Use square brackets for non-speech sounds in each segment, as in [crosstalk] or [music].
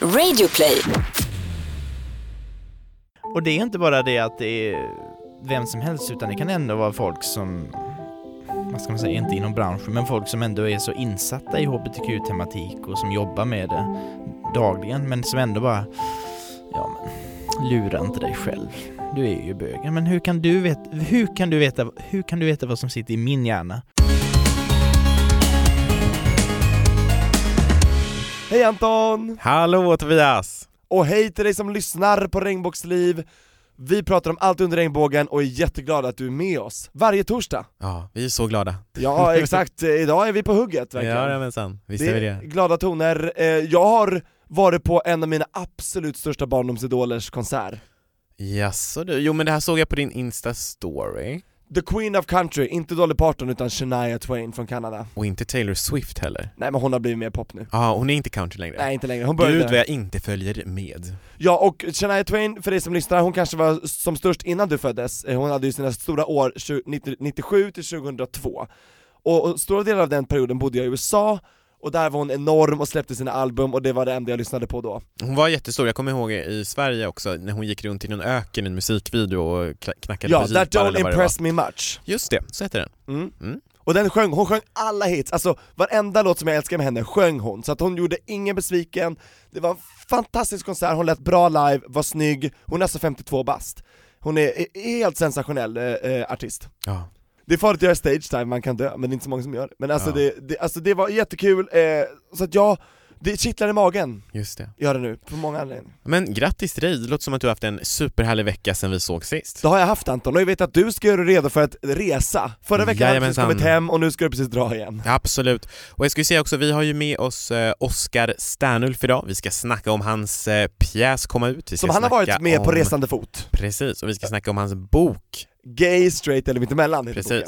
Radioplay. Och det är inte bara det att det är vem som helst utan det kan ändå vara folk som, vad ska man säga, inte inom branschen, men folk som ändå är så insatta i hbtq-tematik och som jobbar med det dagligen, men som ändå bara, ja men, lura inte dig själv. Du är ju bög. Men hur kan du veta, hur kan du veta, hur kan du veta vad som sitter i min hjärna? Hej Anton! Hallå Tobias! Och hej till dig som lyssnar på Regnbågsliv! Vi pratar om allt under regnbågen och är jätteglada att du är med oss varje torsdag. Ja, vi är så glada. Ja [laughs] exakt, idag är vi på hugget verkligen. Jajamensan, visst är vi det glada toner. Eh, Jag har varit på en av mina absolut största barndomsidolers konsert. Jaså du, jo men det här såg jag på din Insta-story. The Queen of Country, inte Dolly Parton utan Shania Twain från Kanada. Och inte Taylor Swift heller. Nej men hon har blivit mer pop nu. Ja, hon är inte country längre. Nej inte längre, hon började Gud vad jag inte följer med. Ja och Shania Twain, för dig som lyssnar, hon kanske var som störst innan du föddes, Eh, hon hade ju sina stora år 20 90 97 till 2002 och, och stora delar av den perioden bodde jag i USA, och där var hon enorm och släppte sina album och det var det enda jag lyssnade på då Hon var jättestor, jag kommer ihåg i Sverige också när hon gick runt i någon öken i en musikvideo och knackade Ja, på That jeepar Don't Impress. Me Much Just det, så heter den. mm. Mm. Och den sjöng, hon sjöng alla hits, alltså varenda låt som jag älskar med henne sjöng hon, så att hon gjorde ingen besviken, det var en fantastisk konsert, hon lät bra live, var snygg, hon är alltså 52 bast Hon är är helt sensationell eh, eh, artist Ja. Det är farligt att göra stage time, man kan dö, men det är inte så många som gör det. Men alltså, Ja. det, det, alltså det var jättekul, eh, så att ja, det kittlar i magen, Just det. gör det nu, för många anledningar. Men grattis till dig, det låter som att du har haft en superhärlig vecka sedan vi såg sist. Det har jag haft Anton, och jag vet att du ska göra dig redo för att resa. Förra veckan har du precis kommit hem och nu ska du precis dra igen. Absolut. Och jag ju säga också, vi har ju med oss eh, Oskar Sternulf idag. Vi ska snacka om hans eh, pjäs komma ut. Vi ska Som han har varit med på om... resande fot. Precis, och vi ska snacka om hans bok. Gay, straight eller mittemellan heter boken.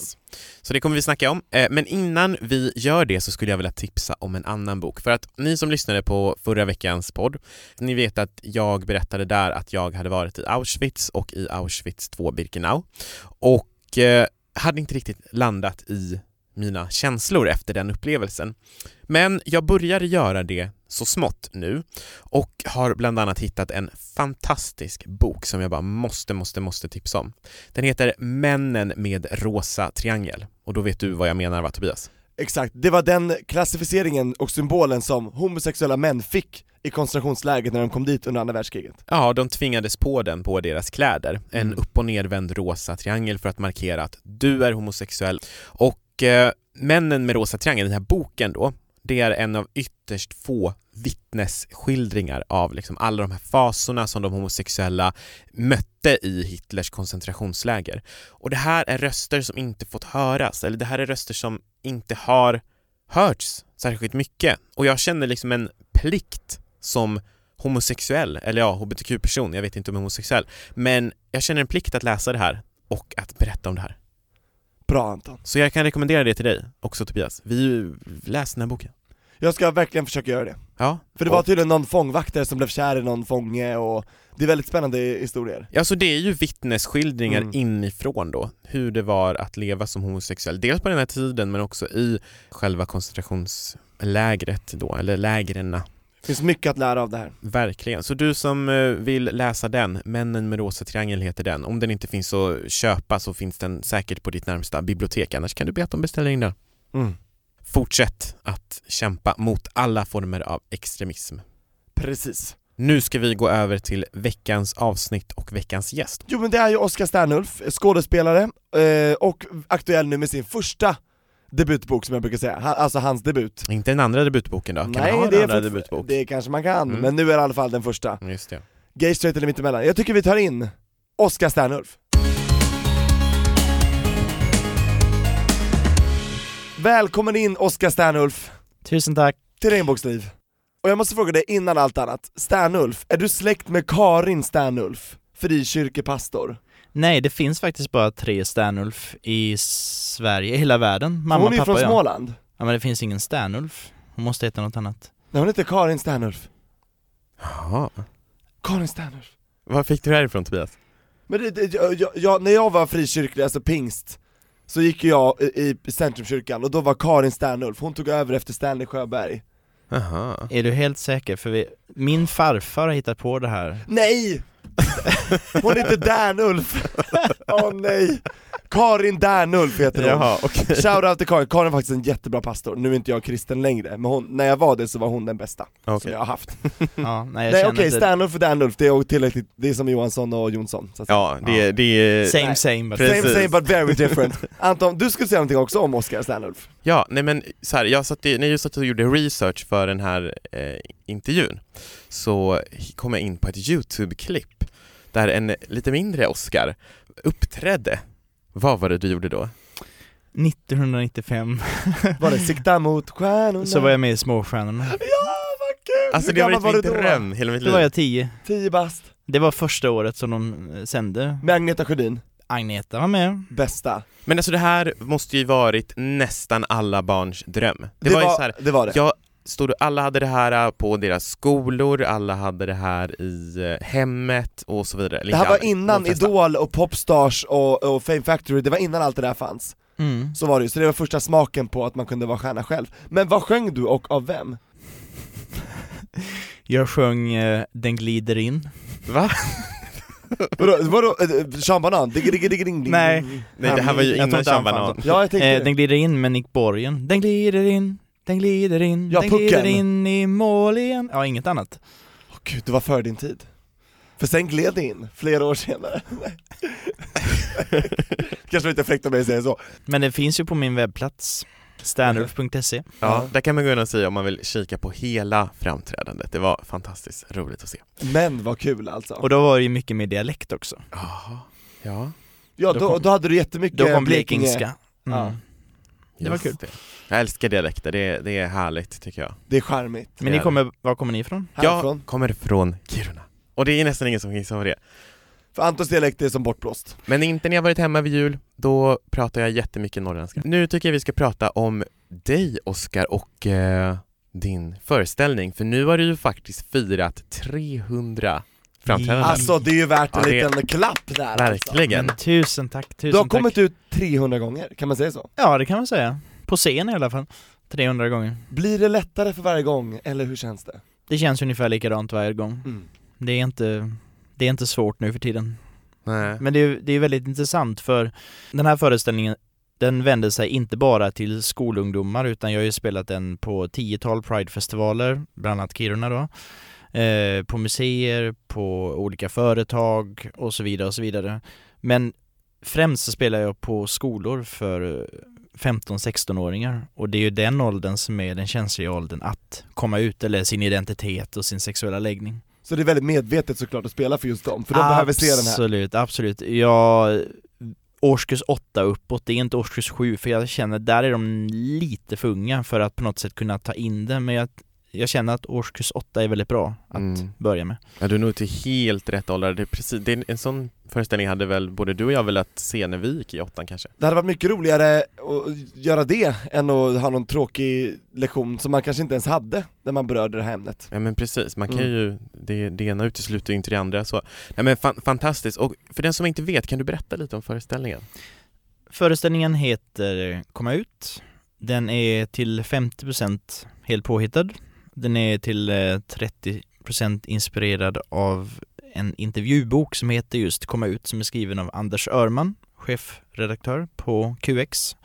Så det kommer vi snacka om. Eh, men innan vi gör det så skulle jag vilja tipsa om en annan bok. För att ni som lyssnade på förra veckans podd, ni vet att jag berättade där att jag hade varit i Auschwitz och i Auschwitz 2 Birkenau. Och eh, hade inte riktigt landat i mina känslor efter den upplevelsen. Men jag började göra det så smått nu och har bland annat hittat en fantastisk bok som jag bara måste, måste, måste tipsa om. Den heter Männen med rosa triangel och då vet du vad jag menar va Tobias? Exakt, det var den klassificeringen och symbolen som homosexuella män fick i koncentrationslägret när de kom dit under andra världskriget. Ja, de tvingades på den på deras kläder. En Mm. upp och nervänd rosa triangel för att markera att du är homosexuell. Och eh, Männen med rosa triangel, den här boken då, det är en av ytterst få vittnesskildringar av liksom alla de här fasorna som de homosexuella mötte i Hitlers koncentrationsläger. Och det här är röster som inte fått höras, eller det här är röster som inte har hörts särskilt mycket. Och jag känner liksom en plikt som homosexuell, eller ja, hbtq-person, jag vet inte om jag är homosexuell, men jag känner en plikt att läsa det här och att berätta om det här. Bra Anton. Så jag kan rekommendera det till dig också Tobias. Vi läs den här boken. Jag ska verkligen försöka göra det. Ja. För det var tydligen någon fångvaktare som blev kär i någon fånge och det är väldigt spännande historier. Ja, så det är ju vittnesskildringar Mm. inifrån då, hur det var att leva som homosexuell. Dels på den här tiden men också i själva koncentrationslägret då, eller lägren. Det finns mycket att lära av det här. Verkligen. Så du som eh, vill läsa den, Männen med rosa triangel heter den. Om den inte finns att köpa så finns den säkert på ditt närmsta bibliotek, annars kan du be att de beställer in den. Mm. Fortsätt att kämpa mot alla former av extremism. Precis. Nu ska vi gå över till veckans avsnitt och veckans gäst. Jo men det är ju Oskar Sternulf, skådespelare, eh, och aktuell nu med sin första debutbok som jag brukar säga, ha, alltså hans debut. Inte den andra debutboken då? Kan Nej, man ha det en är andra debutbok? Det kanske man kan, Mm. men nu är det i alla fall den första. Just det. Gay, straight eller mittemellan. Jag tycker vi tar in Oskar Sternulf. Välkommen in Oskar Sternulf Tusen tack. till Regnbågsliv. Och jag måste fråga dig innan allt annat, Sternulf, är du släkt med Karin Sternulf? Frikyrkepastor? Nej, det finns faktiskt bara tre Sternulf i Sverige, i hela världen. Mamma, hon är pappa från jag. Småland. Ja men det finns ingen Sternulf. Hon måste heta något annat. Nej hon heter Karin Sternulf. Jaha. Karin Sternulf. Var fick du det här ifrån Tobias? Men det, det, jag, jag, jag, när jag var frikyrklig, alltså pingst, så gick jag i, i Centrumkyrkan och då var Karin Sternulf, hon tog över efter Stanley Sjöberg. Jaha. Är du helt säker? För vi, Min farfar har hittat på det här. Nej! Hon heter Ulf? Åh nej! Karin Dernulf heter hon. Jaha, okej. Shoutout till Karin, Karin är faktiskt en jättebra pastor, nu är inte jag kristen längre, men hon, när jag var det så var hon den bästa som Okej. jag har haft. [laughs] Ja, nej, jag Nej okej, inte... Sternulf och Dernulf, det är tillräckligt, det är som Johansson och Jonsson så att. Ja, det, det är... Same same but Precis. Same same but very different. [laughs] Anton, du skulle säga någonting också om Oscar Sternulf? Ja, nej men så här, jag satt i, när jag satt och gjorde research för den här eh, intervjun så kom jag in på ett YouTube-klipp där en lite mindre Oscar uppträdde. Vad var det du gjorde då? 1995 [laughs] Var det sikta mot stjärnorna? så var jag med i Småstjärnorna. Ja, vad kul! Alltså Hur det varit var min du då? dröm hela mitt Då var liv. jag 10. 10 bast, Det var första året som de eh, sände. med Agneta Sjödin, Agneta var med. bästa. Men alltså det här måste ju varit nästan alla barns dröm. Det, Det, var, var, ju så här, det var det. jag stod, alla hade det här på deras skolor, alla hade det här i eh, hemmet och så vidare. Det här var innan. Idol och Popstars och, och Fame Factory, det var innan allt det där fanns. Mm. Så var det ju, så det var första smaken på att man kunde vara stjärna själv. Men vad sjöng du och av vem? [laughs] Jag sjöng eh, Den glider in. Va? [laughs] Vadå, vadå, eh, Sean Banan? Ding, ding. Nej. Nej det här var ju innan Sean Banan. Ja jag tänkte Eh, den glider in med Nick Borgen. Den glider in, den glider in, Ja, den glider pucken. in i mål igen. Ja, inget annat. Åh gud, du var för din tid. För sen gled det in, flera år senare. [laughs] Kanske var lite fräckt mig att säga så. Men det finns ju på min webbplats. Standulf.se. Ja, där kan man gå in och säga om man vill kika på hela framträdandet. Det var fantastiskt roligt att se. Men vad kul alltså. Och då var det ju mycket med dialekt också. Jaha, ja. Ja, då då, kom- då hade du jättemycket Då kom blekingska. Mm. Ja. Det var kul. Det. Jag älskar dialekter, det, det är härligt tycker jag. Det är charmigt. Men ni kommer, var kommer ni ifrån? Härifrån. Jag kommer från Kiruna. Och det är nästan ingen som kan gissa vad det är. För Antons dialekt är som bortblåst. Men inte när jag varit hemma vid jul, då pratar jag jättemycket norrländska. Nu tycker jag vi ska prata om dig Oskar och eh, din föreställning, för nu har du ju faktiskt firat 300 framträdanden. Alltså det är ju värt en Ja, det- liten klapp där alltså. Verkligen. Men tusen tack, tusen Du har tack. kommit ut 300 gånger, kan man säga så? Ja, det kan man säga. På scen i alla fall. 300 gånger. Blir det lättare för varje gång, eller hur känns det? Det känns ungefär likadant varje gång. Mm. Det är inte, det är inte svårt nu för tiden. Nej. Men det är, det är väldigt intressant för den här föreställningen den vänder sig inte bara till skolungdomar utan jag har ju spelat den på tiotal Pride-festivaler, bland annat Kiruna då. Eh, på museer, på olika företag och så vidare och så vidare. Men främst så spelar jag på skolor för 15-16-åringar och det är ju den åldern som är den känsliga åldern att komma ut eller sin identitet och sin sexuella läggning. Så det är väldigt medvetet såklart att spela för just dem, för de behöver se den här. Absolut, absolut. Jag årskurs 8 uppåt, det är inte årskurs 7 för jag känner där är de lite för unga för att på något sätt kunna ta in det men jag, jag känner att årskurs 8 är väldigt bra att Mm. börja med. Ja, du är nog till helt rätt ålder. Det är precis, det är en sån föreställning hade väl både du och jag velat se när vi gick i åttan kanske? Det hade varit mycket roligare att göra det än att ha någon tråkig lektion som man kanske inte ens hade när man berörde det här ämnet. Ja men precis, man kan Mm. ju, det, det ena utesluter ju inte det andra så. Nej men fan, fantastiskt, och för den som inte vet, kan du berätta lite om föreställningen? Föreställningen heter Komma ut. Den är till 50% helt påhittad. Den är till eh, 30% inspirerad av en intervjubok som heter just Komma ut som är skriven av Anders Örman, chefredaktör på QX.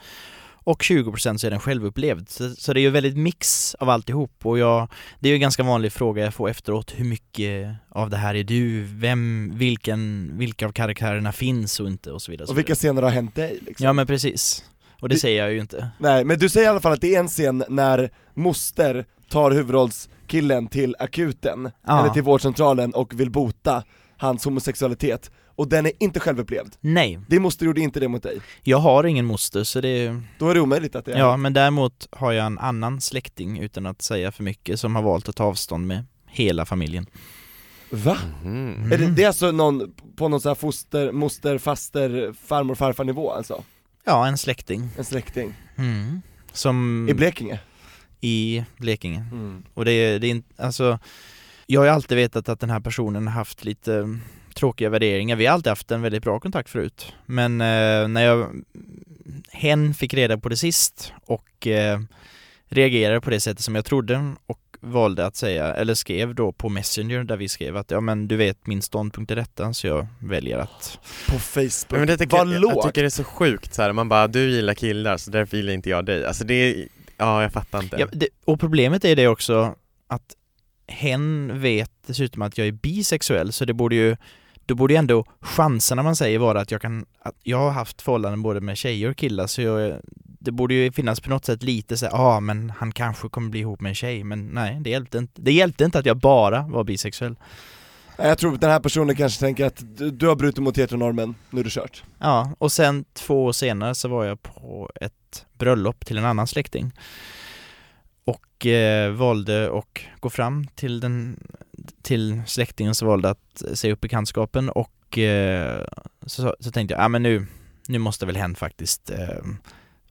Och 20% så är den självupplevd. Så, så det är ju väldigt mix av alltihop och jag, det är ju en ganska vanlig fråga jag får efteråt. Hur mycket av det här är du? Vem, vilken, vilka av karaktärerna finns och inte och så vidare. Och vilka scener har hänt dig liksom? Ja men precis. Och det Det- säger jag ju inte. Nej, men du säger i alla fall att det är en scen när moster tar huvudrollskillen till akuten, Ja. eller till vårdcentralen och vill bota hans homosexualitet, och den är inte självupplevd. Nej, Din moster gjorde inte det mot dig. jag har ingen moster så det Då är det omöjligt att det är Ja men däremot har jag en annan släkting utan att säga för mycket som har valt att ta avstånd med hela familjen. Va? Mhm. Är det, det är alltså någon, på någon sån här foster, moster, faster, farmor, farfar nivå alltså? Ja, en släkting. En släkting? Mm. Som I Blekinge? i Blekinge. Mm. Och det är, det är inte, alltså Jag har ju alltid vetat att den här personen har haft lite tråkiga värderingar. Vi har alltid haft en väldigt bra kontakt förut. Men eh, när jag hen fick reda på det sist och eh, reagerade på det sättet som jag trodde och valde att säga, eller skrev då på Messenger där vi skrev att ja men du vet min ståndpunkt är detta så jag väljer att På Facebook, Men det tycker, vad jag, jag lågt! tycker det är så sjukt så här. man bara du gillar killar så därför gillar inte jag dig. Alltså det är, ja jag fattar inte. ja, det, Och problemet är det också att hen vet dessutom att jag är bisexuell så det borde ju då borde ju ändå chanserna man säger vara att jag kan, att jag har haft förhållanden både med tjejer och killar så jag, det borde ju finnas på något sätt lite så ja ah, men han kanske kommer bli ihop med en tjej men nej det hjälpte inte. Det hjälpte inte att jag bara var bisexuell. Jag tror att den här personen kanske tänker att du, du har brutit mot heteronormen, nu är det kört Ja, och sen två år senare så var jag på ett bröllop till en annan släkting och eh, valde att gå fram till den till släktingen som valde att säga upp bekantskapen och eh, så, så tänkte jag, ja men nu, nu måste väl hen faktiskt eh,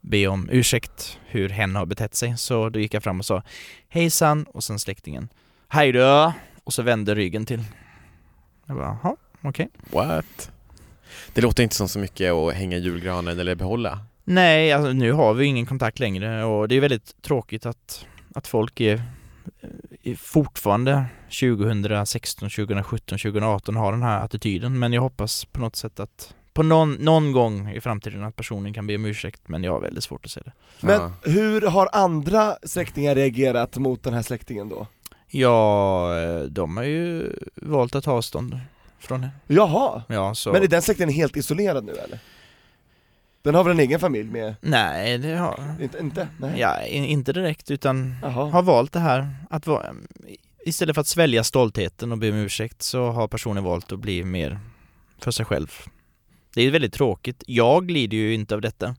be om ursäkt hur hen har betett sig. Så då gick jag fram och sa hejsan och sen släktingen hej då och så vände ryggen till. Jag bara, jaha, okej. What? Det låter inte som så mycket att hänga julgranen eller behålla. Nej, alltså nu har vi ingen kontakt längre och det är väldigt tråkigt att, att folk är fortfarande 2016, 2017, 2018 har den här attityden men jag hoppas på något sätt att på någon, någon gång i framtiden att personen kan be om ursäkt men jag har väldigt svårt att se det. Men Ja. hur har andra släktingar reagerat mot den här släktingen då? Ja, eh, de har ju valt att ta avstånd från det. Jaha, Ja, så... men är den släktingen helt isolerad nu eller? Den har väl en egen familj med, Nej, det har... inte? inte? Nej. Ja, inte direkt utan Jaha. har valt det här att vara, istället för att svälja stoltheten och be om ursäkt så har personen valt att bli mer för sig själv. Det är väldigt tråkigt. Jag lider ju inte av detta.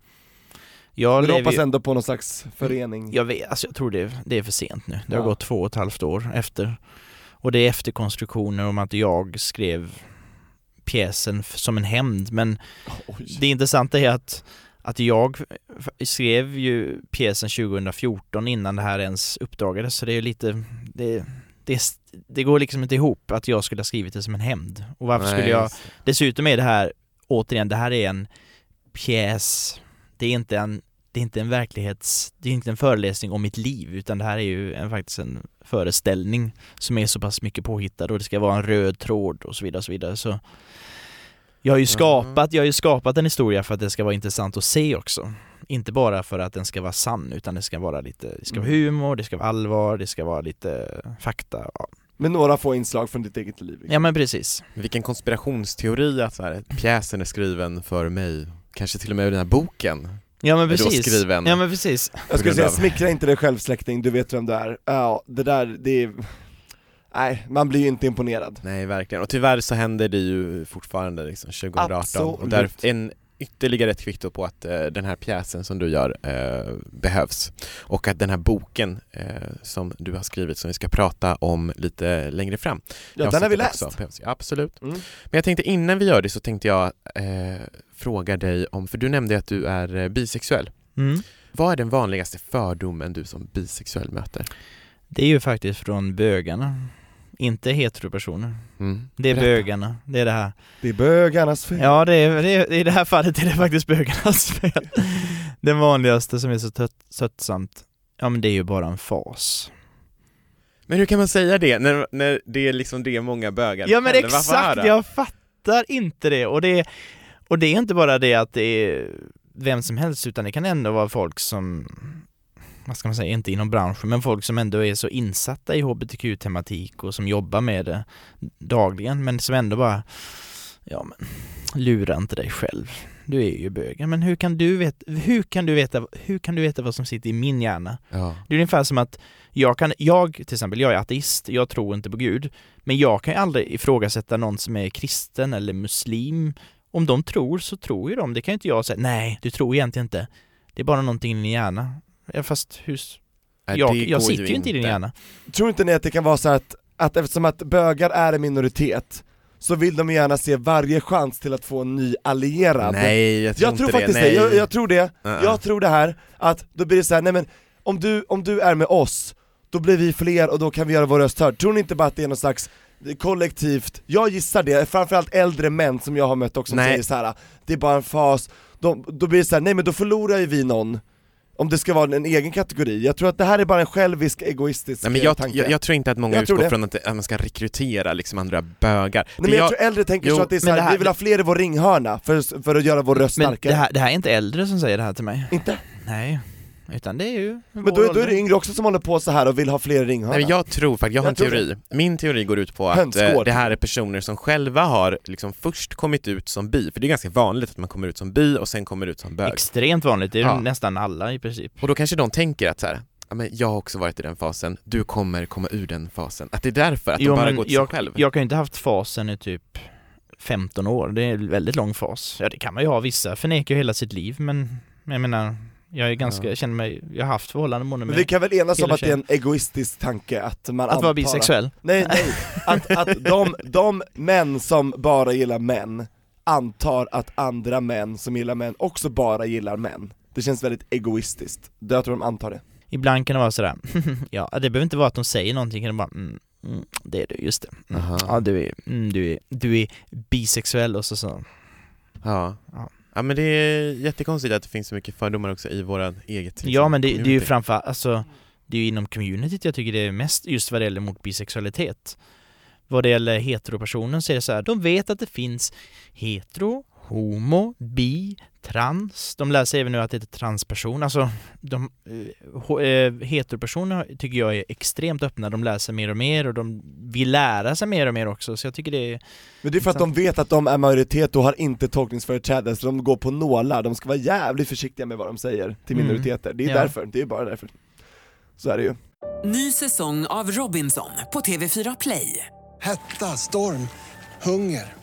Jag Men du hoppas ju, ändå på någon slags förening? jag vet, alltså jag tror det, det är för sent nu. Det har Ja. gått två och ett halvt år efter. Och det är efterkonstruktioner om att jag skrev pjäsen som en hämnd men Oj. det intressanta är att, att jag skrev ju pjäsen 2014 innan det här ens uppdagades så det är ju lite, det, det, det går liksom inte ihop att jag skulle ha skrivit det som en hämnd. Och varför skulle Nej, jag, just det. dessutom är det här, återigen, det här är en pjäs, det är inte en det är inte en verklighets, det är inte en föreläsning om mitt liv utan det här är ju en, faktiskt en föreställning som är så pass mycket påhittad och det ska vara en röd tråd och så vidare och så vidare så Jag har ju skapat, jag har ju skapat en historia för att det ska vara intressant att se också Inte bara för att den ska vara sann utan det ska vara lite, det ska vara Mm. humor, det ska vara allvar, det ska vara lite fakta ja. Med några få inslag från ditt eget liv? ja men precis Vilken konspirationsteori att så här, pjäsen är skriven för mig. Kanske till och med den här boken. Ja men precis, ja men precis Jag skulle säga, smickra inte dig själv släkting, du vet vem du är. Ja, det där, det är... Nej, man blir ju inte imponerad. Nej, verkligen. Och tyvärr så händer det ju fortfarande liksom 2018. Absolut. Och där en ytterligare ett kvitto på att eh, den här pjäsen som du gör eh, behövs. Och att den här boken eh, som du har skrivit som vi ska prata om lite längre fram. Ja, den har vi läst. också behövs. Ja, absolut. Mm. Men jag tänkte innan vi gör det så tänkte jag eh, fråga dig om, för du nämnde att du är eh, bisexuell. mm. Vad är den vanligaste fördomen du som bisexuell möter? Det är ju faktiskt från bögarna Inte heteropersoner Mm. Det är Berätta. bögarna, det är det här Det är bögarnas fel. Ja, det är, det är, i det här fallet är det faktiskt bögarnas fel. [laughs] Den vanligaste som är så trött, tröttsamt, ja men det är ju bara en fas. Men hur kan man säga det när, när det är liksom det många bögar Ja men? Varför exakt, jag fattar inte det. Och det, och det är inte bara det att det är vem som helst, utan det kan ändå vara folk som, vad ska man säga, inte inom branschen, men folk som ändå är så insatta i hbtq-tematik och som jobbar med det dagligen, men som ändå bara, ja men, lura inte dig själv. Du är ju bög. Men hur kan du veta, hur kan du veta, hur kan du veta vad som sitter i min hjärna? Ja. Det är ungefär som att jag kan, jag till exempel, jag är ateist, jag tror inte på Gud, men jag kan ju aldrig ifrågasätta någon som är kristen eller muslim. Om de tror så tror ju de, det kan ju inte jag säga, nej, du tror egentligen inte. Det är bara någonting i din hjärna. Ja, fast hur, Nej, jag, jag sitter ju inte i din hjärna. Tror inte ni att det kan vara så att, att eftersom att bögar är en minoritet, så vill de gärna se varje chans till att få en ny allierad? Nej, jag tror jag inte tror faktiskt det. det, Nej. jag, jag tror det, Uh-uh. jag tror det här, att då blir det så här, nej men om du, om du är med oss, då blir vi fler och då kan vi göra vår röst hörd. Tror ni inte bara att det är någon slags kollektivt, jag gissar det, framförallt äldre män som jag har mött också som Nej. säger så här: det är bara en fas, då, då blir det så här, nej men då förlorar ju vi någon om det ska vara en egen kategori. Jag tror att det här är bara en självisk, egoistisk Nej, men eh, jag, tanke. jag, jag tror inte att många Jag utgår från att, att man ska rekrytera liksom andra bögar. Nej, men jag, tror äldre tänker Jo, så att det är så här, det här- vi vill ha fler i vår ringhörna för, för att göra vår röst Men starkare. det här, det här är inte äldre som säger det här till mig. Inte? Nej, utan det är ju Men då, är- då är det yngre också som håller på så här och vill ha fler i ringhörna. Nej, men jag tror faktiskt, jag har Jag en teori. Min teori går ut på att Hönsgård. eh, det här är personer som själva har liksom först kommit ut som bi, för det är ganska vanligt att man kommer ut som bi och sen kommer ut som bög. Extremt vanligt, det är Ja. nästan alla i princip. Och då kanske de tänker att så här, ja, men jag har också varit i den fasen, du kommer komma ur den fasen. Att det är därför, att Jo, de bara till jag, sig själv. Jag kan ju inte haft fasen i typ 15 år, det är en väldigt lång fas. Ja det kan man ju ha, vissa förnekar ju hela sitt liv men jag menar, jag är ganska, Ja. jag känner mig, jag har haft förhållanden både Men med vi kan väl enas om att det är en egoistisk tanke att man att vara bisexuell. Nej, nej, att, att de, de män som bara gillar män antar att andra män som gillar män också bara gillar män. Det känns väldigt egoistiskt, jag tror de antar det. Ibland kan det vara sådär, [laughs] ja det behöver inte vara att de säger någonting, kan det bara mm, mm, det är du, just det. Mm. Aha. Ja du är, mm, du är, du är bisexuell och så så. Ja. Ja. Ja men det är jättekonstigt att det finns så mycket fördomar också i våra eget liksom, Ja men det, det är ju community. framför alltså Det är ju inom communityt jag tycker det är mest just vad det gäller mot bisexualitet Vad det gäller heteropersoner så är det så här, de vet att det finns hetero, homo, bi, trans De lär sig även nu att det heter transperson, alltså de, eh, eh, Heteropersoner tycker jag är extremt öppna, de lär sig mer och mer och de vill lära sig mer och mer också så jag tycker det är Men det är för att de vet att de är majoritet och har inte tolkningsföreträde, så de går på nålar, de ska vara jävligt försiktiga med vad de säger till Mm. minoriteter, det är Ja. därför, det är bara därför. Så är det ju. Ny säsong av Robinson på TV4 Play. Hetta, storm, hunger.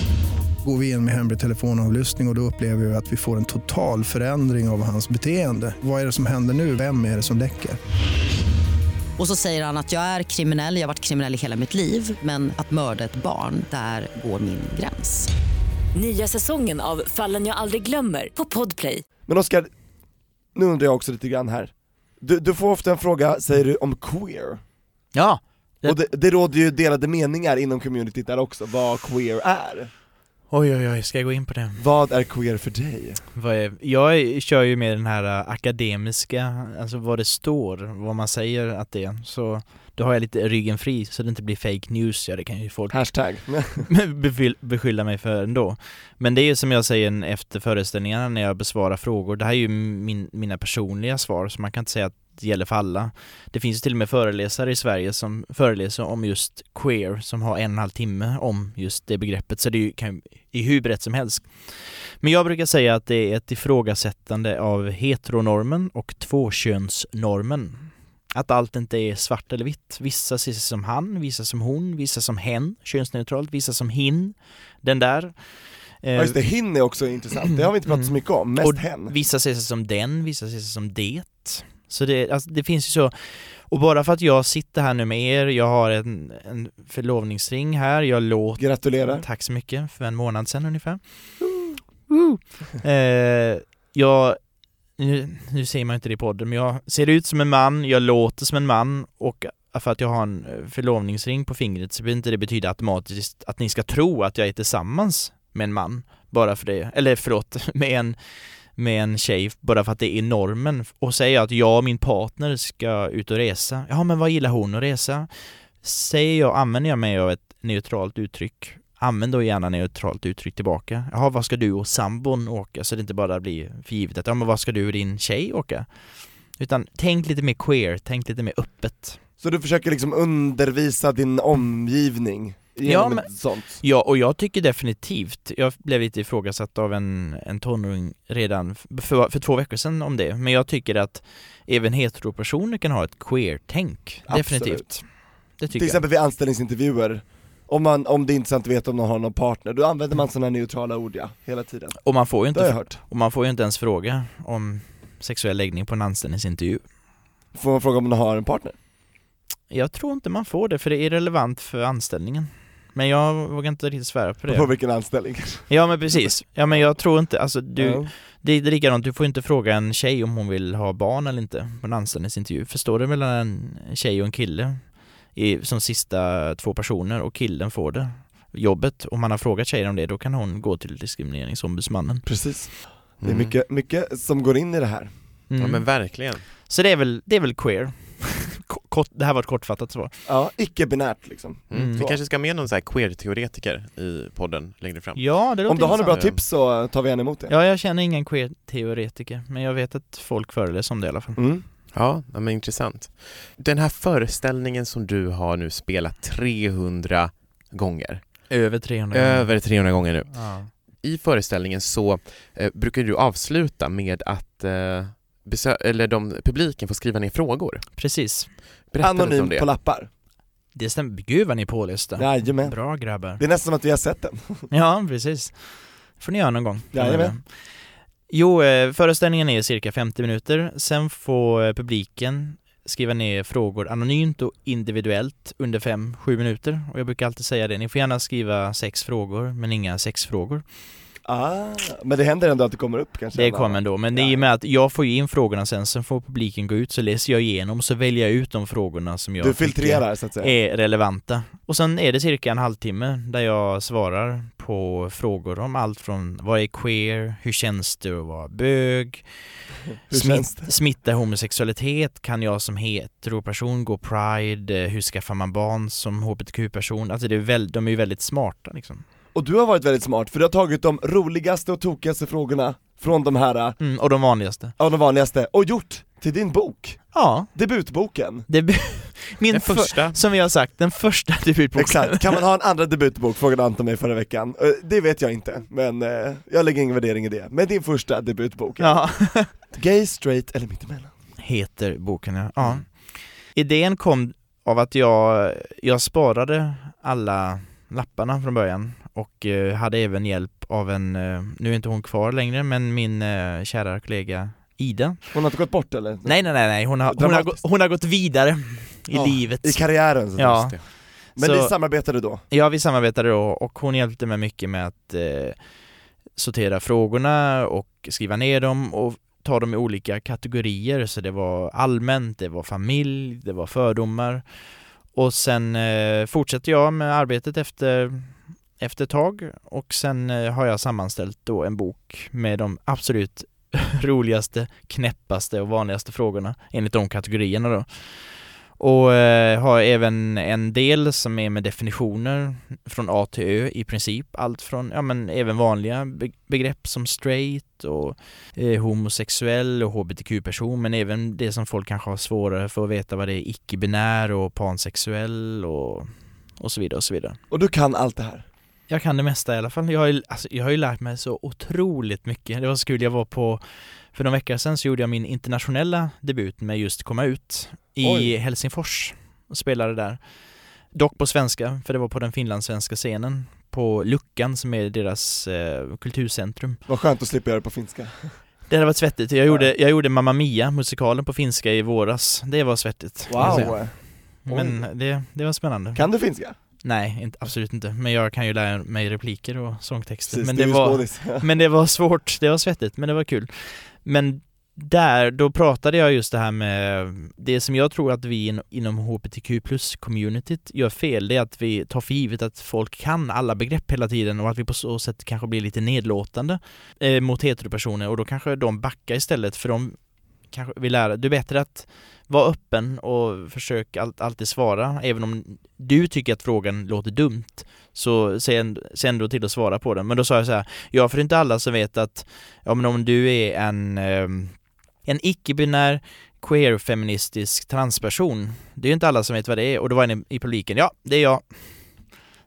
Går vi in med hemlig telefonavlyssning och, och då upplever vi att vi får en total förändring av hans beteende. Vad är det som händer nu? Vem är det som läcker? Och så säger han att jag är kriminell, jag har varit kriminell i hela mitt liv men att mörda ett barn, där går min gräns. Nya säsongen av Fallen jag aldrig glömmer på Podplay. Men Oskar, nu undrar jag också lite grann här. Du, du får ofta en fråga, säger du, om queer. Ja! Det- Och det, det råder ju delade meningar inom communityt där också, vad queer är. Oj oj oj, ska jag gå in på det? Vad är queer för dig? Jag kör ju med den här äh, akademiska, alltså vad det står, vad man säger att det är. Så då har jag lite ryggen fri så det inte blir fake news, ja det kan ju folk Hashtag. [laughs] beskyll- beskylla mig för ändå. Men det är ju som jag säger efter föreställningarna när jag besvarar frågor, det här är ju min, mina personliga svar så man kan inte säga att gäller för alla. Det finns till och med föreläsare i Sverige som föreläser om just queer som har en och en halv timme om just det begreppet så det är kan är hur brett som helst. Men jag brukar säga att det är ett ifrågasättande av heteronormen och tvåkönsnormen. Att allt inte är svart eller vitt. Vissa ser sig som han, vissa som hon, vissa som hen, könsneutralt, vissa som hin, den där. Ja just det, hin är också intressant, det har vi inte pratat så mycket om, mest och hen. Vissa ser sig som den, vissa ser sig som det. Så det, alltså, det finns ju så, och bara för att jag sitter här nu med er, jag har en, en förlovningsring här, jag låter Gratulerar. Tack så mycket, för en månad sedan ungefär. Woo. Eh, jag, nu, nu ser man inte det i podden, men jag ser ut som en man, jag låter som en man och för att jag har en eh, förlovningsring på fingret så behöver inte det betyda automatiskt att ni ska tro att jag är tillsammans med en man bara för det, eller förlåt, [laughs] med en med en tjej bara för att det är normen och säger jag att jag och min partner ska ut och resa, ja men vad gillar hon att resa? Säger jag, använder jag mig av ett neutralt uttryck Använd då gärna neutralt uttryck tillbaka. Jaha, vad ska du och sambon åka? Så det inte bara blir för givet att, ja men vad ska du och din tjej åka? Utan tänk lite mer queer, tänk lite mer öppet. Så du försöker liksom undervisa din omgivning Ja, men-? Ja, och jag tycker definitivt, jag blev lite ifrågasatt av en, en tonåring redan för, för två veckor sedan om det, men jag tycker att även heteropersoner kan ha ett queer-tänk, definitivt. Det tycker Till exempel vid anställningsintervjuer, om, man, om det är intressant att veta om de har någon partner, då använder man sådana neutrala ord ja, hela tiden. Och man får ju inte, hört. och man får ju inte ens fråga om sexuell läggning på en anställningsintervju. Får man fråga om de har en partner? Jag tror inte man får det för det är relevant för anställningen. Men jag vågar inte riktigt svära på det. På vilken anställning? Ja men precis. Ja men jag tror inte, alltså du, Ja. det är likadant, du får inte fråga en tjej om hon vill ha barn eller inte på en anställningsintervju. Förstår du mellan en tjej och en kille i, som sista två personer och killen får det jobbet, om man har frågat tjejen om det, då kan hon gå till diskrimineringsombudsmannen. Precis. Det är Mm. mycket, mycket som går in i det här. Mm. Ja men verkligen. Så det är väl, det är väl queer. [laughs] Kort, det här var ett kortfattat svar. Ja, icke-binärt liksom. Mm. Mm. Vi kanske ska med någon så här queer-teoretiker i podden längre fram. Ja, det låter Om du har några bra tips så tar vi gärna emot det. Ja, jag känner ingen queer-teoretiker, men jag vet att folk föreläser om det i alla fall. Mm. Ja, men intressant. Den här föreställningen som du har nu spelat 300 gånger, Över 300 över 300 gånger nu. Ja. I föreställningen så eh, brukar du avsluta med att eh, eller de, publiken får skriva ner frågor. Precis. Berätta det. på lappar. Det stämmer. Gud vad ni är pålästa. Jajamän. Bra grabbar. Det är nästan som att vi har sett den. [laughs] Ja, precis. får ni göra någon gång. Jajamän. Jo, eh, föreställningen är cirka 50 minuter. Sen får eh, publiken skriva ner frågor anonymt och individuellt under 5-7 minuter. Och jag brukar alltid säga det, ni får gärna skriva sex frågor, men inga sex frågor. Ah, men det händer ändå att det kommer upp kanske? Det kommer ändå, men det är i och med att jag får ju in frågorna sen, sen får publiken gå ut, så läser jag igenom, så väljer jag ut de frågorna som jag Du filtrerar så att säga? är relevanta. Och sen är det cirka en halvtimme där jag svarar på frågor om allt från vad är queer, hur känns det att vara bög, det? smittar homosexualitet, kan jag som heteroperson gå pride, hur skaffar man barn som hbtq-person? Alltså det är väl, de är ju väldigt smarta liksom. Och du har varit väldigt smart, för du har tagit de roligaste och tokigaste frågorna från de här, Mm, och de vanligaste. av de vanligaste, och gjort till din bok, Ja, debutboken. det be- [laughs] min Den för- första. som vi har sagt, den första debutboken. Exakt, kan man ha en andra debutbok? Frågade Anton mig förra veckan. Det vet jag inte, men eh, jag lägger ingen värdering i det. Men din första debutbok, Ja. [laughs] Gay, straight eller mittemellan? heter boken ja. ja. Idén kom av att jag, jag sparade alla lapparna från början och eh, hade även hjälp av en, eh, nu är inte hon kvar längre, men min eh, kära kollega Ida. Hon har inte gått bort eller? Nej nej nej, nej. Hon, har, hon, har, gått- hon har gått vidare i Ja, livet. I karriären så Ja. Men Så- ni samarbetade då? Ja, vi samarbetade då och hon hjälpte mig mycket med att eh, sortera frågorna och skriva ner dem och ta dem i olika kategorier. Så det var allmänt, det var familj, det var fördomar. Och sen eh, fortsätter jag med arbetet efter, efter ett tag och sen eh, har jag sammanställt då en bok med de absolut [laughs] roligaste, knäppaste och vanligaste frågorna enligt de kategorierna då. Och eh, har även en del som är med definitioner från A till Ö i princip. Allt från, ja men även vanliga begrepp som straight och eh, homosexuell och hbtq-person men även det som folk kanske har svårare för att veta vad det är icke-binär och pansexuell och, och så vidare och så vidare. Och du kan allt det här? Jag kan det mesta i alla fall. Jag har ju, alltså, jag har ju lärt mig så otroligt mycket. Det var så kul, jag var på, för några veckor sedan så gjorde jag min internationella debut med just komma ut i Oj. Helsingfors och spelade där. Dock på svenska, för det var på den finlandssvenska scenen på Luckan som är deras eh, kulturcentrum. Vad skönt att slippa göra det på finska. Det hade varit svettigt. Jag gjorde, jag gjorde Mamma Mia, musikalen på finska i våras. Det var svettigt. Wow! Men det, det var spännande. Kan du finska? Nej, inte, absolut inte. Men jag kan ju lära mig repliker och sångtexter. Precis, men, det var, [laughs] men det var svårt, det var svettigt, men det var kul. Men där, då pratade jag just det här med det som jag tror att vi in, inom HBTQ plus communityt gör fel, det är att vi tar för givet att folk kan alla begrepp hela tiden och att vi på så sätt kanske blir lite nedlåtande eh, mot heteropersoner och då kanske de backar istället för de kanske vill lära, det är bättre att var öppen och försök alltid svara, även om du tycker att frågan låter dumt så se ändå, se ändå till att svara på den. Men då sa jag så här, ja för det är inte alla som vet att, ja men om du är en, ehm, en icke-binär queer-feministisk transperson, det är ju inte alla som vet vad det är och då var en i publiken, ja det är jag.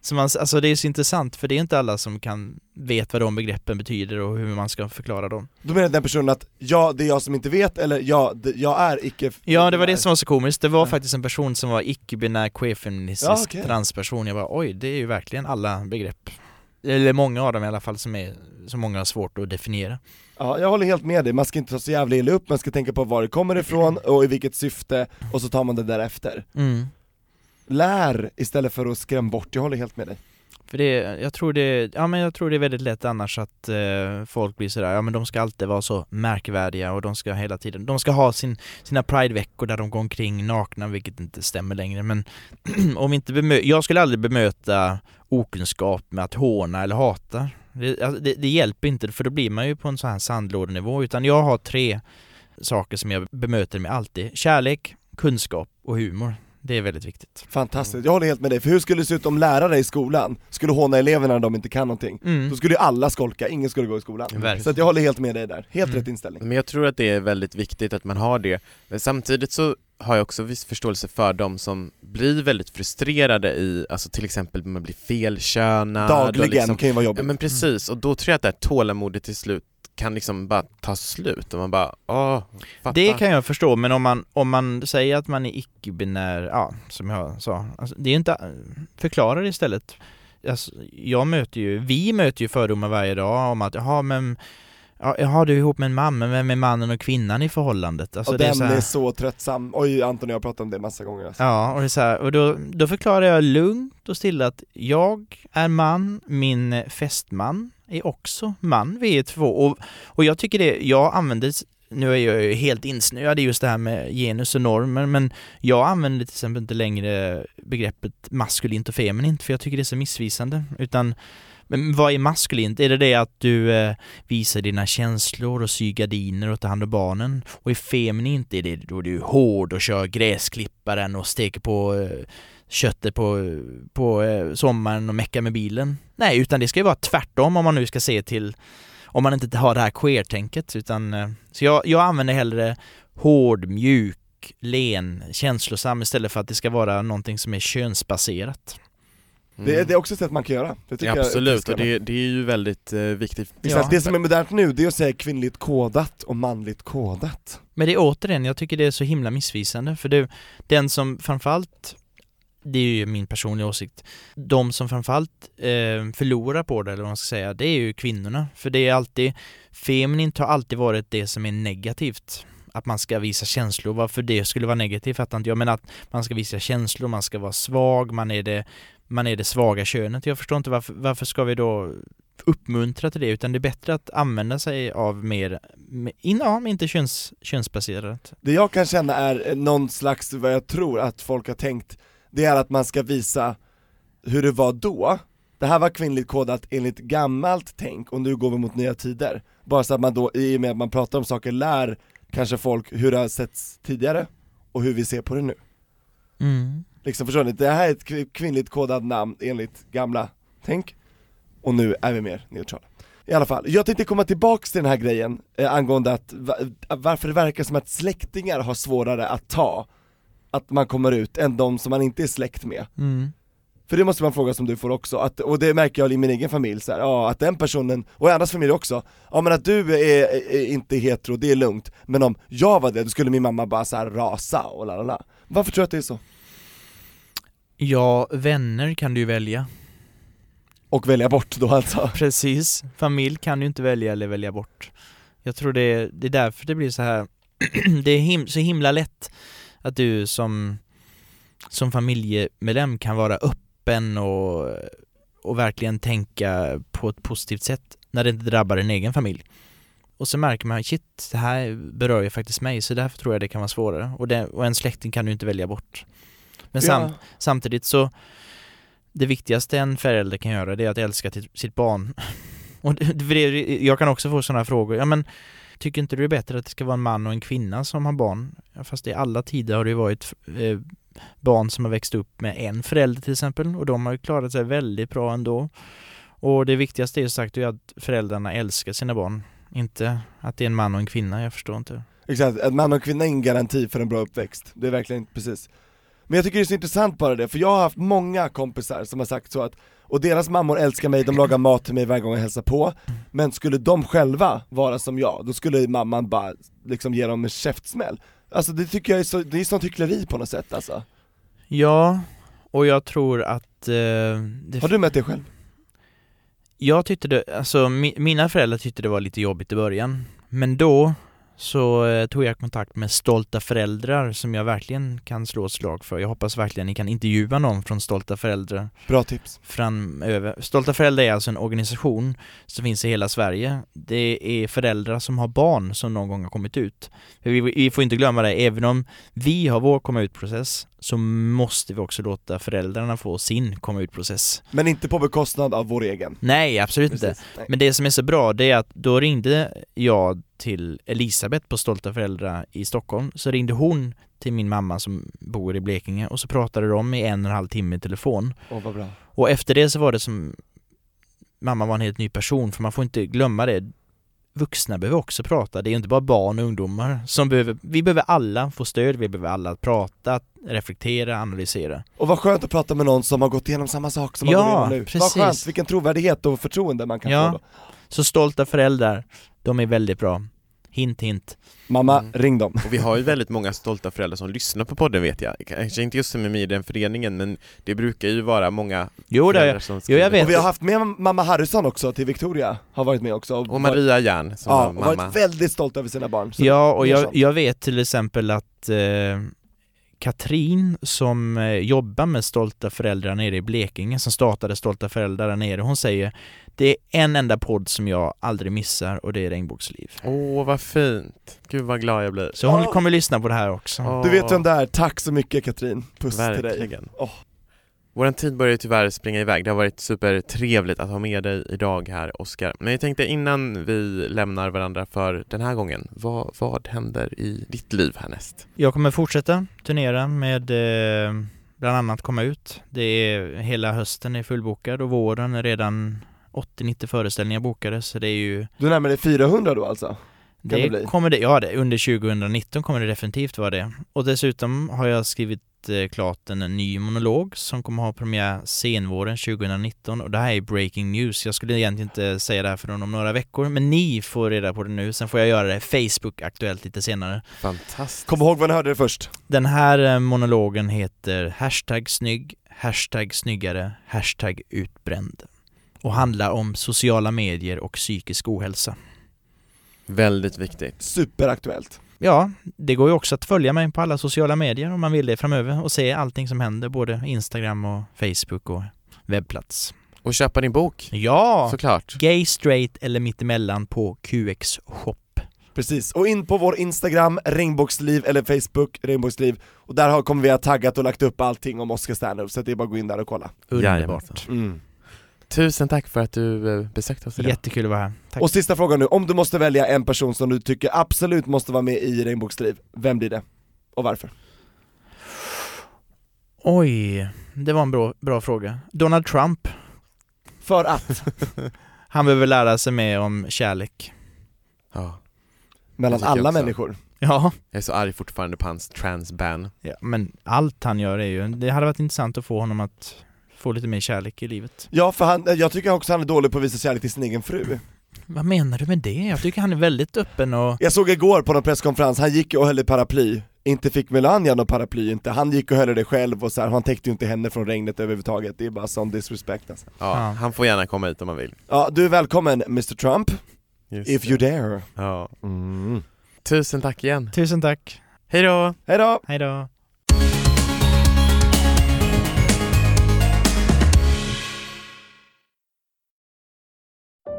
Så man, alltså det är så intressant för det är inte alla som kan vet vad de begreppen betyder och hur man ska förklara dem. Då menar den personen att ja, det är jag som inte vet, eller ja, det, jag är icke Ja, det var det som var så komiskt. Det var Ja. faktiskt en person som var icke-binär queer-feministisk Ja, okej. transperson. Jag bara oj, det är ju verkligen alla begrepp. Eller många av dem i alla fall som är, som många har svårt att definiera. Ja, jag håller helt med dig, man ska inte ta så jävla illa upp, man ska tänka på var det kommer ifrån och i vilket syfte, och så tar man det därefter. Mm lär istället för att skrämma bort, jag håller helt med dig. För det, jag tror det, ja men jag tror det är väldigt lätt annars att eh, folk blir sådär, ja men de ska alltid vara så märkvärdiga och de ska hela tiden, de ska ha sin, sina prideveckor där de går omkring nakna, vilket inte stämmer längre men [clears throat] om inte bemö- jag skulle aldrig bemöta okunskap med att håna eller hata. Det, alltså, det, det hjälper inte för då blir man ju på en sån här sandlådenivå utan jag har tre saker som jag bemöter med alltid. Kärlek, kunskap och humor. Det är väldigt viktigt. Fantastiskt, jag håller helt med dig, för hur skulle det se ut om lärare i skolan skulle håna eleverna när de inte kan någonting? Mm. Då skulle ju alla skolka, ingen skulle gå i skolan. Verkligen. Så att jag håller helt med dig där, helt Mm. rätt inställning. Men jag tror att det är väldigt viktigt att man har det. Men samtidigt så har jag också viss förståelse för de som blir väldigt frustrerade i, alltså till exempel man blir felkönad Dagligen liksom, kan ju vara Ja jobbigt. men precis, och då tror jag att det här tålamodet till slut kan liksom bara ta slut och man bara, åh, fatta. Det kan jag förstå, men om man, om man säger att man är icke-binär, ja, som jag sa, alltså, det är inte, förklara det istället. Alltså, jag möter ju, vi möter ju fördomar varje dag om att, jaha men, ja, jaha du är ihop med en man, men vem är mannen och kvinnan i förhållandet? Alltså, och det är den så här, är så tröttsam, oj Anton och jag har pratat om det massa gånger alltså. Ja, och det är så här, och då, då förklarar jag lugnt och stilla att jag är man, min fästman är också man, vi är två. Och, och jag tycker det, jag använder, nu är jag ju helt insnöad i just det här med genus och normer, men jag använder till exempel inte längre begreppet maskulint och feminint, för jag tycker det är så missvisande, utan men vad är maskulint? Är det det att du eh, visar dina känslor och syr gardiner och tar hand om barnen? Och är feminint är det då du är hård och kör gräsklipparen och steker på eh, köttet på, på eh, sommaren och meckar med bilen? Nej, utan det ska ju vara tvärtom om man nu ska se till om man inte har det här queer-tänket utan eh, så jag, jag använder hellre hård, mjuk, len, känslosam istället för att det ska vara någonting som är könsbaserat. Mm. Det, är- det är också ett sätt man kan göra. Det Ja, jag- absolut, det och det, det är ju väldigt eh, viktigt. Exakt, Ja. det som är modernt nu, det är att säga kvinnligt kodat och manligt kodat. Men det är återigen, jag tycker det är så himla missvisande för det, den som framförallt det är ju min personliga åsikt. De som framförallt eh, förlorar på det, eller vad man ska säga, det är ju kvinnorna. För det är alltid, feminint har alltid varit det som är negativt. Att man ska visa känslor, varför det skulle vara negativt fattar inte jag, men att man ska visa känslor, man ska vara svag, man är det, man är det svaga könet. Jag förstår inte varför, varför ska vi då uppmuntra till det, utan det är bättre att använda sig av mer, in, ja, inte köns, könsbaserat. Det jag kan känna är någon slags, vad jag tror att folk har tänkt, det är att man ska visa hur det var då, det här var kvinnligt kodat enligt gammalt tänk och nu går vi mot nya tider. Bara så att man då, i och med att man pratar om saker, lär kanske folk hur det har setts tidigare och hur vi ser på det nu. Mm. Liksom förstår ni? Det här är ett kvi- kvinnligt kodat namn enligt gamla tänk, och nu är vi mer neutrala. I alla fall, jag tänkte komma tillbaks till den här grejen eh, angående att va- varför det verkar som att släktingar har svårare att ta att man kommer ut än de som man inte är släkt med. Mm. För det måste en fråga som du får också, att, och det märker jag i min egen familj så här, ja att den personen, och i andras familj också, ja men att du är, är inte hetero, det är lugnt, men om jag var det, då skulle min mamma bara så här rasa och la la la. Varför tror du att det är så? Ja, vänner kan du ju välja. Och välja bort då alltså? Precis. Familj kan du inte välja eller välja bort. Jag tror det är, det är därför det blir så här [clears throat] det är him, så himla lätt att du som, som familjemedlem kan vara öppen och, och verkligen tänka på ett positivt sätt när det inte drabbar din egen familj. Och så märker man, shit, det här berör ju faktiskt mig, så därför tror jag det kan vara svårare. Och, det, och en släkting kan du inte välja bort. Men sam, Ja. samtidigt så, det viktigaste en förälder kan göra det är att älska sitt barn. [laughs] Och det, jag kan också få sådana frågor, ja men tycker inte du det är bättre att det ska vara en man och en kvinna som har barn? Fast i alla tider har det ju varit eh, barn som har växt upp med en förälder till exempel och de har ju klarat sig väldigt bra ändå. Och det viktigaste är ju sagt är att föräldrarna älskar sina barn, inte att det är en man och en kvinna, jag förstår inte. Exakt, att man och kvinna är ingen garanti för en bra uppväxt, det är verkligen precis Men jag tycker det är så intressant bara det, för jag har haft många kompisar som har sagt så att Och deras mammor älskar mig, de lagar mat till mig varje gång jag hälsar på. Men skulle de själva vara som jag, då skulle mamman bara liksom ge dem en käftsmäll. Alltså det tycker jag är så, det är sånt hyckleri på något sätt alltså. Ja, och jag tror att... Eh, Har du mött det själv? Jag tyckte det, alltså mi, mina föräldrar tyckte det var lite jobbigt i början. Men då så eh, tog jag kontakt med Stolta föräldrar som jag verkligen kan slå ett slag för. Jag hoppas verkligen ni kan intervjua någon från Stolta föräldrar Bra tips. framöver. Stolta föräldrar är alltså en organisation som finns i hela Sverige. Det är föräldrar som har barn som någon gång har kommit ut. Vi, vi får inte glömma det, även om vi har vår komma ut-process så måste vi också låta föräldrarna få sin komma ut-process. Men inte på bekostnad av vår egen. Nej, absolut inte. Precis. Nej. Men det som är så bra, det är att då ringde jag till Elisabeth på Stolta föräldrar i Stockholm, så ringde hon till min mamma som bor i Blekinge och så pratade de i en och en halv timme i telefon. Åh vad bra. Och efter det så var det som mamma var en helt ny person, för man får inte glömma det. Vuxna behöver också prata, det är inte bara barn och ungdomar som behöver, vi behöver alla få stöd, vi behöver alla prata, reflektera, analysera. Och vad skönt att prata med någon som har gått igenom samma sak som Ja, man går igenom nu. precis. Vad skönt, vilken trovärdighet och förtroende man kan Ja. få då. Så stolta föräldrar, de är väldigt bra. Hint hint. Mamma, Mm. ring dem. Och vi har ju väldigt många stolta föräldrar som lyssnar på podden vet jag. Kanske inte just som är med i den föreningen men det brukar ju vara många Jo, det, föräldrar som jo jag vet. Och vi har haft med mamma Harrison också till Victoria, har varit med också. Och Maria Järn som Ja, och mamma. varit väldigt stolt över sina barn. Ja, och jag, jag vet till exempel att eh, Katrin som eh, jobbar med Stolta föräldrar nere i Blekinge, som startade Stolta föräldrar där nere, hon säger det är en enda podd som jag aldrig missar och det är Regnbågsliv. Åh vad fint! Gud vad glad jag blir. Så hon Åh. kommer lyssna på det här också. Åh, Du vet vem det är, tack så mycket Katrin. Puss till dig. Verkligen. Vår tid börjar ju tyvärr springa iväg. Det har varit supertrevligt att ha med dig idag här Oskar. Men jag tänkte innan vi lämnar varandra för den här gången, vad, vad händer i ditt liv härnäst? Jag kommer fortsätta turnera med eh, bland annat komma ut. Det är hela hösten är fullbokad och våren är redan 80-90 föreställningar bokade så det är ju Du närmar dig 400 då alltså? det Det, kommer det, ja det, under 2019 kommer det definitivt vara det. Och dessutom har jag skrivit klart en ny monolog som kommer ha premiär senvåren 2019 och det här är breaking news. Jag skulle egentligen inte säga det här förrän om några veckor men ni får reda på det nu, sen får jag göra det Facebook aktuellt lite senare. Fantastiskt. Kom ihåg vad ni hörde det först. Den här eh, monologen heter hashtag snygg, hashtag snyggare, hashtag utbränd och handlar om sociala medier och psykisk ohälsa. Väldigt viktigt. Superaktuellt. Ja, det går ju också att följa mig på alla sociala medier om man vill det framöver och se allting som händer, både Instagram och Facebook och webbplats. Och köpa din bok, Ja! såklart. Gay, straight eller mittemellan på QX shop. Precis, och in på vår Instagram, regnbågsliv, eller Facebook, regnbågsliv, och där har, kommer vi ha taggat och lagt upp allting om Oscar Sterner, så det är bara att gå in där och kolla. Underbart. Mm. Tusen tack för att du eh, besökte oss idag. Jättekul att vara här. Tack. Och sista frågan nu, om du måste välja en person som du tycker absolut måste vara med i Regnbågsliv, vem blir det? Och varför? Oj, det var en bra, bra fråga. Donald Trump. För att, [laughs] Han behöver lära sig mer om kärlek. Ja. mellan alla människor. Ja. Jag är så arg fortfarande på hans transban. ja, men allt han gör är ju, det hade varit intressant att få honom att få lite mer kärlek i livet. Ja, för han, jag tycker också han är dålig på att visa kärlek till sin egen fru. Vad menar du med det? Jag tycker han är väldigt öppen och Jag såg igår på någon presskonferens, han gick och höll i paraply, inte fick Melania någon paraply inte, han gick och höll det själv och så här, han täckte ju inte henne från regnet överhuvudtaget, det är bara sån disrespect alltså. Ja, Ja. Han får gärna komma hit om han vill. Ja, du är välkommen Mr Trump, Just if det. you dare. Ja. Mm. Tusen tack igen. tusen tack. Hej då! Hejdå!